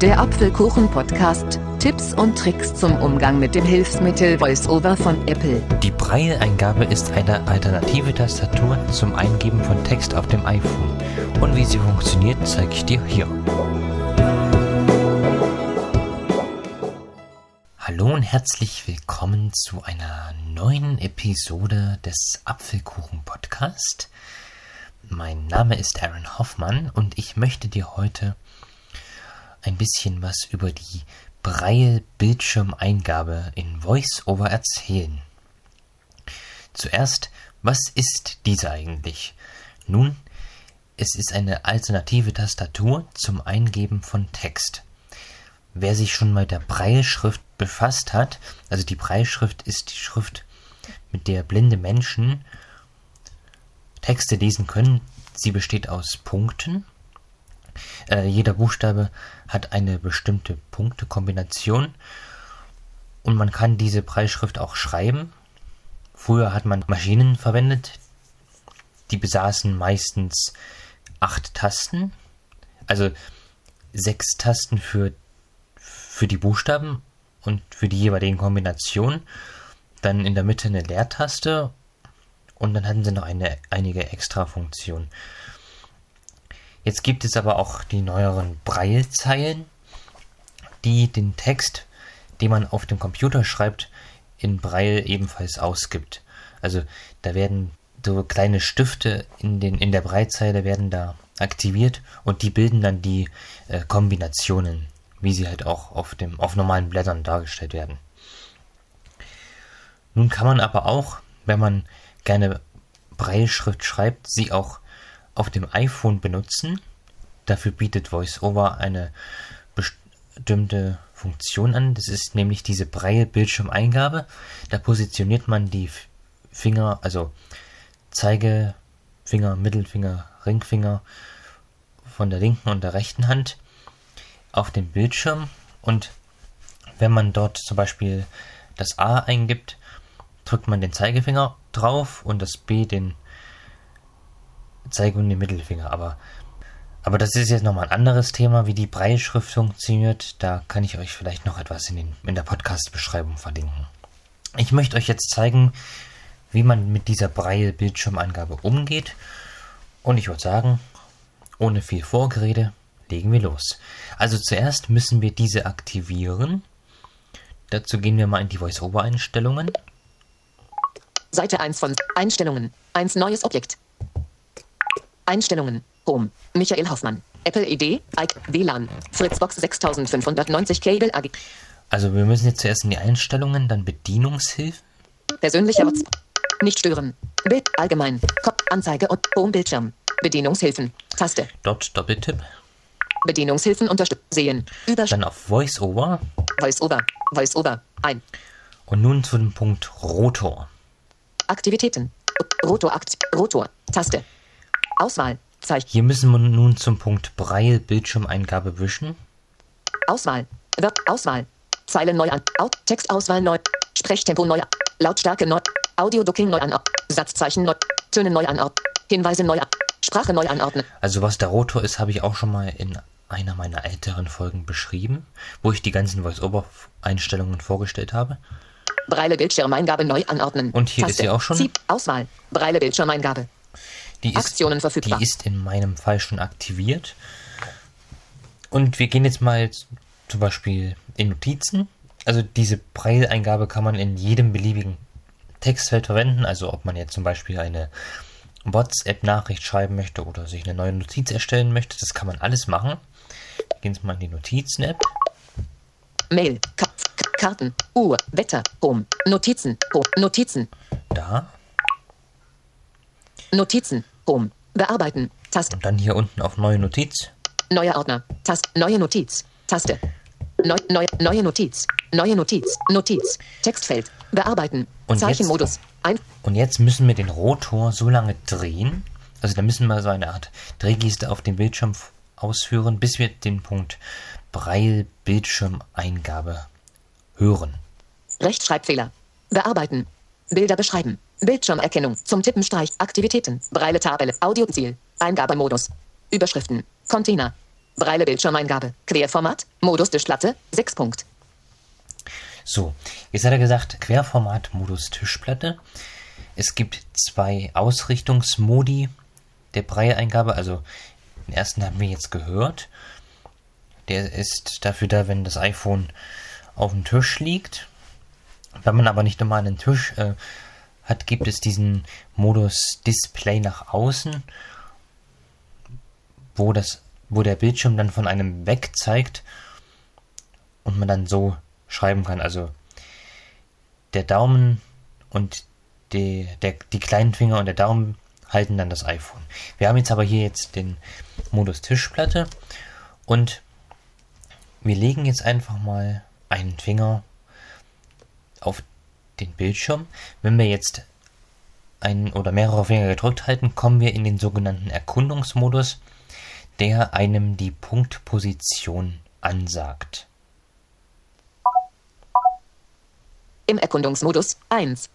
Der Apfelkuchen-Podcast. Tipps und Tricks zum Umgang mit dem Hilfsmittel VoiceOver von Apple. Die Braille-Eingabe ist eine alternative Tastatur zum Eingeben von Text auf dem iPhone. Und wie sie funktioniert, zeige ich dir hier. Hallo und herzlich willkommen zu einer neuen Episode des Apfelkuchen-Podcast. Mein Name ist Aaron Hoffmann und ich möchte dir heute ein bisschen was über die Braille-Bildschirmeingabe in VoiceOver erzählen. Zuerst, was ist diese eigentlich? Nun, es ist eine alternative Tastatur zum Eingeben von Text. Wer sich schon mal der Braille-Schrift befasst hat, also die Braille-Schrift ist die Schrift, mit der blinde Menschen Texte lesen können. Sie besteht aus Punkten. Äh, jeder Buchstabe hat eine bestimmte Punktekombination und man kann diese Preisschrift auch schreiben. Früher hat man Maschinen verwendet, die besaßen meistens acht Tasten, also sechs Tasten für, für die Buchstaben und für die jeweiligen Kombinationen. Dann in der Mitte eine Leertaste und dann hatten sie noch eine, einige extra Funktionen. Jetzt gibt es aber auch die neueren Braillezeilen, die den Text, den man auf dem Computer schreibt, in Braille ebenfalls ausgibt. Also da werden so kleine Stifte in, den, in der Breitzeile werden da aktiviert und die bilden dann die äh, Kombinationen, wie sie halt auch auf, dem, auf normalen Blättern dargestellt werden. Nun kann man aber auch, wenn man gerne Breilschrift schreibt, sie auch auf dem iPhone benutzen. Dafür bietet VoiceOver eine bestimmte Funktion an. Das ist nämlich diese Braille-Bildschirmeingabe. Da positioniert man die Finger, also Zeigefinger, Mittelfinger, Ringfinger von der linken und der rechten Hand auf dem Bildschirm und wenn man dort zum Beispiel das A eingibt, drückt man den Zeigefinger drauf und das B den Zeige- und den Mittelfinger. Aber, aber das ist jetzt nochmal ein anderes Thema, wie die Breitschrift funktioniert. Da kann ich euch vielleicht noch etwas in, den, in der Podcast-Beschreibung verlinken. Ich möchte euch jetzt zeigen, wie man mit dieser Braille-Bildschirmangabe umgeht. Und ich würde sagen, ohne viel Vorgerede, legen wir los. Also zuerst müssen wir diese aktivieren. Dazu gehen wir mal in die Voice-Over-Einstellungen. Seite 1 von Einstellungen. 1 neues Objekt. Einstellungen. Home. Michael Hoffmann. Apple ID. Ike. WLAN. Fritzbox 6590 Cable AG. Also wir müssen jetzt zuerst in die Einstellungen, dann Bedienungshilfen. Persönlicher WhatsApp. Nicht stören. Bild allgemein. Kopf, Anzeige und Home Bildschirm. Bedienungshilfen. Taste. Dort Doppeltipp. Bedienungshilfen unterstützen. Sehen. Übersch Dann auf VoiceOver. VoiceOver. VoiceOver. Ein. Und nun zu dem Punkt Rotor. Aktivitäten. Rotor, Akt, Rotor, Taste. Auswahl. Zeichen. Hier müssen wir nun zum Punkt Braille Bildschirmeingabe wischen. Auswahl. Verb, Auswahl. Zeile neu an. Out, Textauswahl neu. Sprechtempo neu. Lautstärke neu. Audio-Ducking neu an. Satzzeichen neu. Töne neu anordnen. Hinweise neu. Sprache neu anordnen. Also was der Rotor ist, habe ich auch schon mal in einer meiner älteren Folgen beschrieben, wo ich die ganzen Voice-Over-Einstellungen vorgestellt habe. Breile Bildschirmeingabe neu anordnen. Und hier Taste. ist sie auch schon. Zieh, Auswahl. Breile Bildschirmeingabe. Die ist, Aktionen verfügbar. Die ist in meinem Fall schon aktiviert. Und wir gehen jetzt mal zum Beispiel in Notizen. Also diese Braille-Eingabe kann man in jedem beliebigen Textfeld verwenden. Also ob man jetzt zum Beispiel eine WhatsApp-Nachricht schreiben möchte oder sich eine neue Notiz erstellen möchte, das kann man alles machen. Gehen wir mal in die Notizen-App. Mail, K Karten, Uhr, Wetter, Home, Notizen, Home, Notizen. Da. Notizen, Home, bearbeiten, Taste. Und dann hier unten auf neue Notiz. Neuer Ordner, Taste, neue Notiz, Taste. Neu, neu, neue Notiz, neue Notiz, Notiz, Textfeld, bearbeiten, und Zeichenmodus. Jetzt, ein und jetzt müssen wir den Rotor so lange drehen, also da müssen wir so eine Art Drehgeste auf dem Bildschirm ausführen, bis wir den Punkt Braille Bildschirmeingabe hören. Rechtschreibfehler. Bearbeiten. Bilder beschreiben. Bildschirmerkennung. Zum Tippenstreich. Aktivitäten. Breile Tabelle. Audioziel. Eingabemodus. Überschriften. Container. Breile Bildschirmeingabe. Querformat. Modus Tischplatte. 6 Punkt. So, jetzt hat er gesagt, Querformat Modus Tischplatte. Es gibt zwei Ausrichtungsmodi der Breie-Eingabe. Also den ersten haben wir jetzt gehört. Der ist dafür da, wenn das iPhone auf dem Tisch liegt. Wenn man aber nicht immer einen Tisch äh, hat, gibt es diesen Modus Display nach außen, wo, das, wo der Bildschirm dann von einem weg zeigt und man dann so schreiben kann. Also der Daumen und die, der, die kleinen Finger und der Daumen halten dann das iPhone. Wir haben jetzt aber hier jetzt den Modus Tischplatte und wir legen jetzt einfach mal einen Finger auf den Bildschirm. Wenn wir jetzt einen oder mehrere Finger gedrückt halten, kommen wir in den sogenannten Erkundungsmodus, der einem die Punktposition ansagt. Im Erkundungsmodus 1.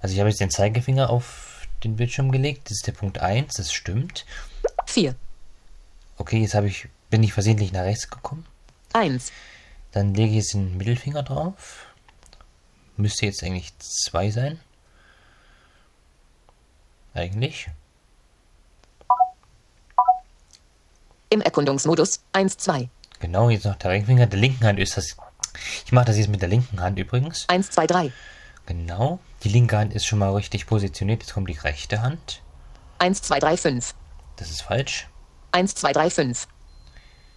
Also ich habe jetzt den Zeigefinger auf den Bildschirm gelegt. Das ist der Punkt 1, das stimmt. 4. Okay, jetzt habe ich, bin ich versehentlich nach rechts gekommen. 1. Dann lege ich jetzt den Mittelfinger drauf. Müsste jetzt eigentlich 2 sein. Eigentlich. Im Erkundungsmodus 1, 2. Genau, jetzt noch der Ringfinger. Der linken Hand ist das. Ich mache das jetzt mit der linken Hand übrigens. 1, 2, 3. Genau. Die linke Hand ist schon mal richtig positioniert. Jetzt kommt die rechte Hand. 1, 2, 3, 5. Das ist falsch. 1, 2, 3, 5.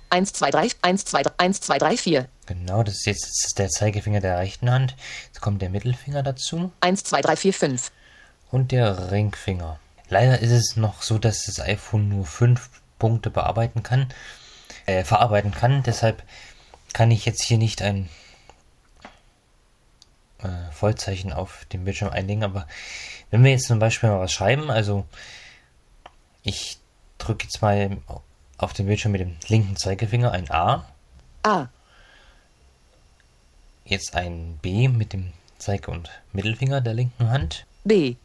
1, 2, 3, 1, 2, 3, 1, 2, 3, 4. Genau, das ist jetzt der Zeigefinger der rechten Hand. Jetzt kommt der Mittelfinger dazu 1, 2, 3, 4, 5. und der Ringfinger. Leider ist es noch so, dass das iPhone nur fünf Punkte bearbeiten kann, äh, verarbeiten kann. Deshalb kann ich jetzt hier nicht ein äh, Vollzeichen auf dem Bildschirm einlegen. Aber wenn wir jetzt zum Beispiel mal was schreiben, also ich drücke jetzt mal auf den Bildschirm mit dem linken Zeigefinger ein A, A. jetzt ein B mit dem Zeige- und Mittelfinger der linken Hand. B.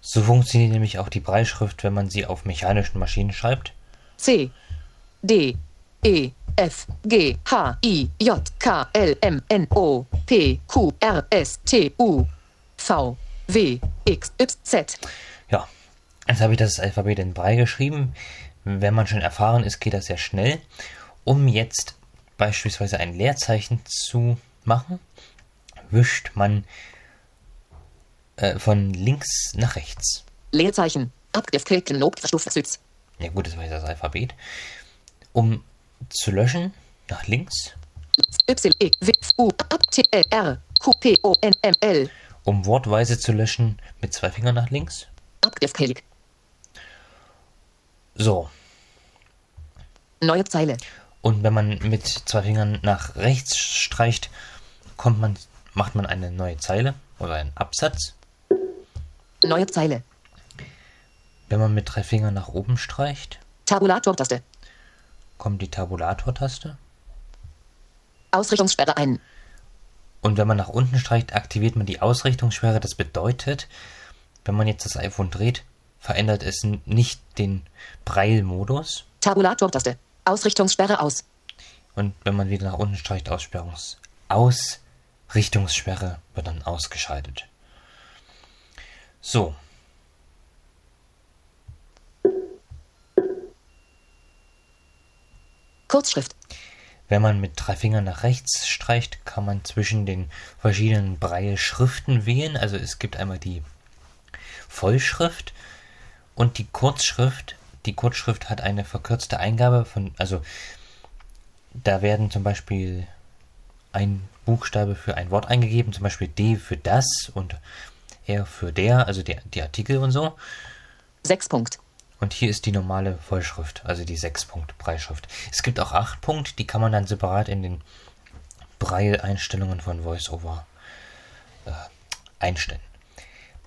So funktioniert nämlich auch die Breitschrift, wenn man sie auf mechanischen Maschinen schreibt. C. D. E. F. G. H. I. J. K. L. M. N. O. P. Q. R. S. T. U. V. W. X. Y. Z. Ja, jetzt habe ich das Alphabet in Brei geschrieben. Wenn man schon erfahren ist, geht das sehr schnell. Um jetzt beispielsweise ein Leerzeichen zu machen, wischt man äh, von links nach rechts. Leerzeichen. Ja gut, das war jetzt das Alphabet. Um zu löschen, nach links. Y. E. W. U. A. T. L. R. Q. P. O. N. M. L. Um wortweise zu löschen, mit zwei Fingern nach links. So, Neue Zeile. Und wenn man mit zwei Fingern nach rechts streicht, kommt man, macht man eine neue Zeile oder einen Absatz. Neue Zeile. Wenn man mit drei Fingern nach oben streicht, Tabulator-Taste. kommt die Tabulator-Taste. Ausrichtungssperre ein. Und wenn man nach unten streicht, aktiviert man die Ausrichtungssperre. Das bedeutet, wenn man jetzt das iPhone dreht, verändert es nicht den Braille-Modus. Tabulator-Taste. Ausrichtungssperre aus. Und wenn man wieder nach unten streicht, Aussperrungs Ausrichtungssperre wird dann ausgeschaltet. So, Kurzschrift. wenn man mit drei Fingern nach rechts streicht, kann man zwischen den verschiedenen Braille-Schriften wählen. Also es gibt einmal die Vollschrift und die Kurzschrift. Die Kurzschrift hat eine verkürzte Eingabe von, also da werden zum Beispiel ein Buchstabe für ein Wort eingegeben, zum Beispiel D für das und R für der, also die, die Artikel und so. 6 Punkt. Und hier ist die normale Vollschrift, also die 6-Punkt-Breitschrift. Es gibt auch 8 Punkt, die kann man dann separat in den Braille-Einstellungen von VoiceOver äh, einstellen.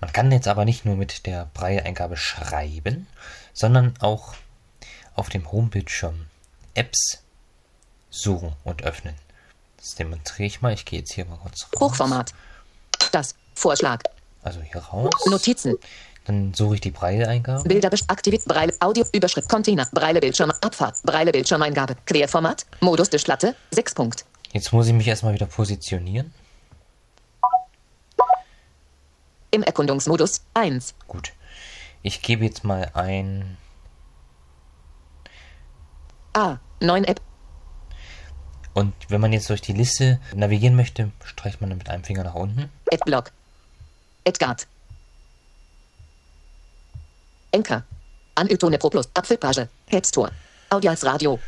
Man kann jetzt aber nicht nur mit der Braille-Eingabe schreiben, sondern auch auf dem Homebildschirm Apps suchen und öffnen. Das demonstriere ich mal. Ich gehe jetzt hier mal kurz raus. Hochformat. Das. Vorschlag. Also hier raus. Notizen. Dann suche ich die Braille-Eingabe. Bilder aktiviert Braille Audio Überschrift Container Braille Bildschirm Abfahrt Braille Bildschirmeingabe Querformat Modus Tischplatte 6 Punkt Jetzt muss ich mich erstmal wieder positionieren. im Erkundungsmodus 1 Gut. Ich gebe jetzt mal ein. A 9 App Und wenn man jetzt durch die Liste navigieren möchte, streicht man mit einem Finger nach unten. Adblock Edgard. Enker Aniltone Pro Plus. Apfelpage. Head Store Audio als Radio.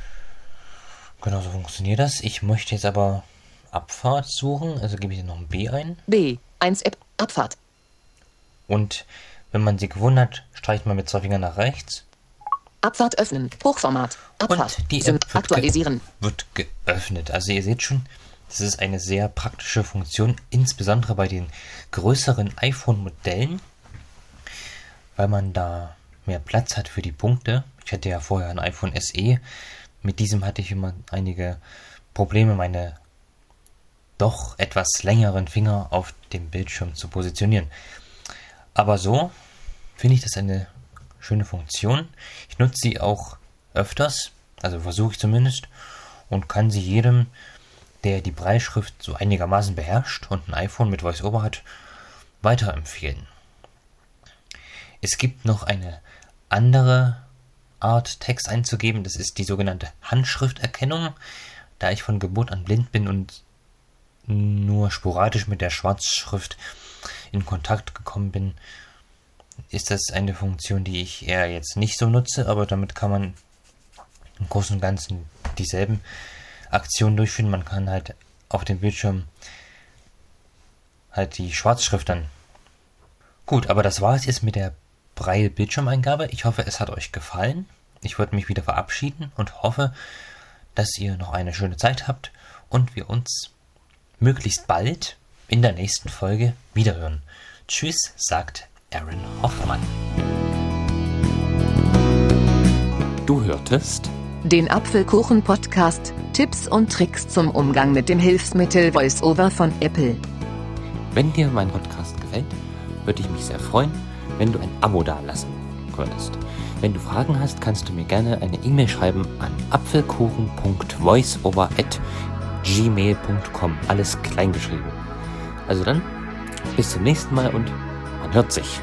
Genau so funktioniert das. Ich möchte jetzt aber Abfahrt suchen, also gebe ich noch ein B ein. B. 1 App. Abfahrt. Und wenn man sie gefunden hat, streicht man mit zwei Fingern nach rechts. Abfahrt öffnen Hochformat Abfahrt Und die App wird, aktualisieren wird geöffnet. Also ihr seht schon, das ist eine sehr praktische Funktion, insbesondere bei den größeren iPhone-Modellen, weil man da mehr Platz hat für die Punkte. Ich hatte ja vorher ein iPhone SE. Mit diesem hatte ich immer einige Probleme, meine doch etwas längeren Finger auf dem Bildschirm zu positionieren. Aber so finde ich das eine schöne Funktion. Ich nutze sie auch öfters, also versuche ich zumindest, und kann sie jedem, der die Breitschrift so einigermaßen beherrscht und ein iPhone mit VoiceOver hat, weiterempfehlen. Es gibt noch eine andere Art, Text einzugeben. Das ist die sogenannte Handschrifterkennung. Da ich von Geburt an blind bin und nur sporadisch mit der Schwarzschrift in Kontakt gekommen bin, ist das eine Funktion, die ich eher jetzt nicht so nutze, aber damit kann man im Großen und Ganzen dieselben Aktionen durchführen. Man kann halt auf dem Bildschirm halt die Schwarzschrift dann. Gut, aber das war es jetzt mit der Braille Bildschirmeingabe. Ich hoffe, es hat euch gefallen. Ich würde mich wieder verabschieden und hoffe, dass ihr noch eine schöne Zeit habt und wir uns möglichst bald in der nächsten Folge wiederhören. Tschüss, sagt Aaron Hoffmann. Du hörtest Den Apfelkuchen-Podcast. Tipps und Tricks zum Umgang mit dem Hilfsmittel VoiceOver von Apple. Wenn dir mein Podcast gefällt, würde ich mich sehr freuen, wenn du ein Abo dalassen könntest. Wenn du Fragen hast, kannst du mir gerne eine E-Mail schreiben an apfelkuchen.voiceover@gmail.com. Alles kleingeschrieben. Also dann, bis zum nächsten Mal und man hört sich.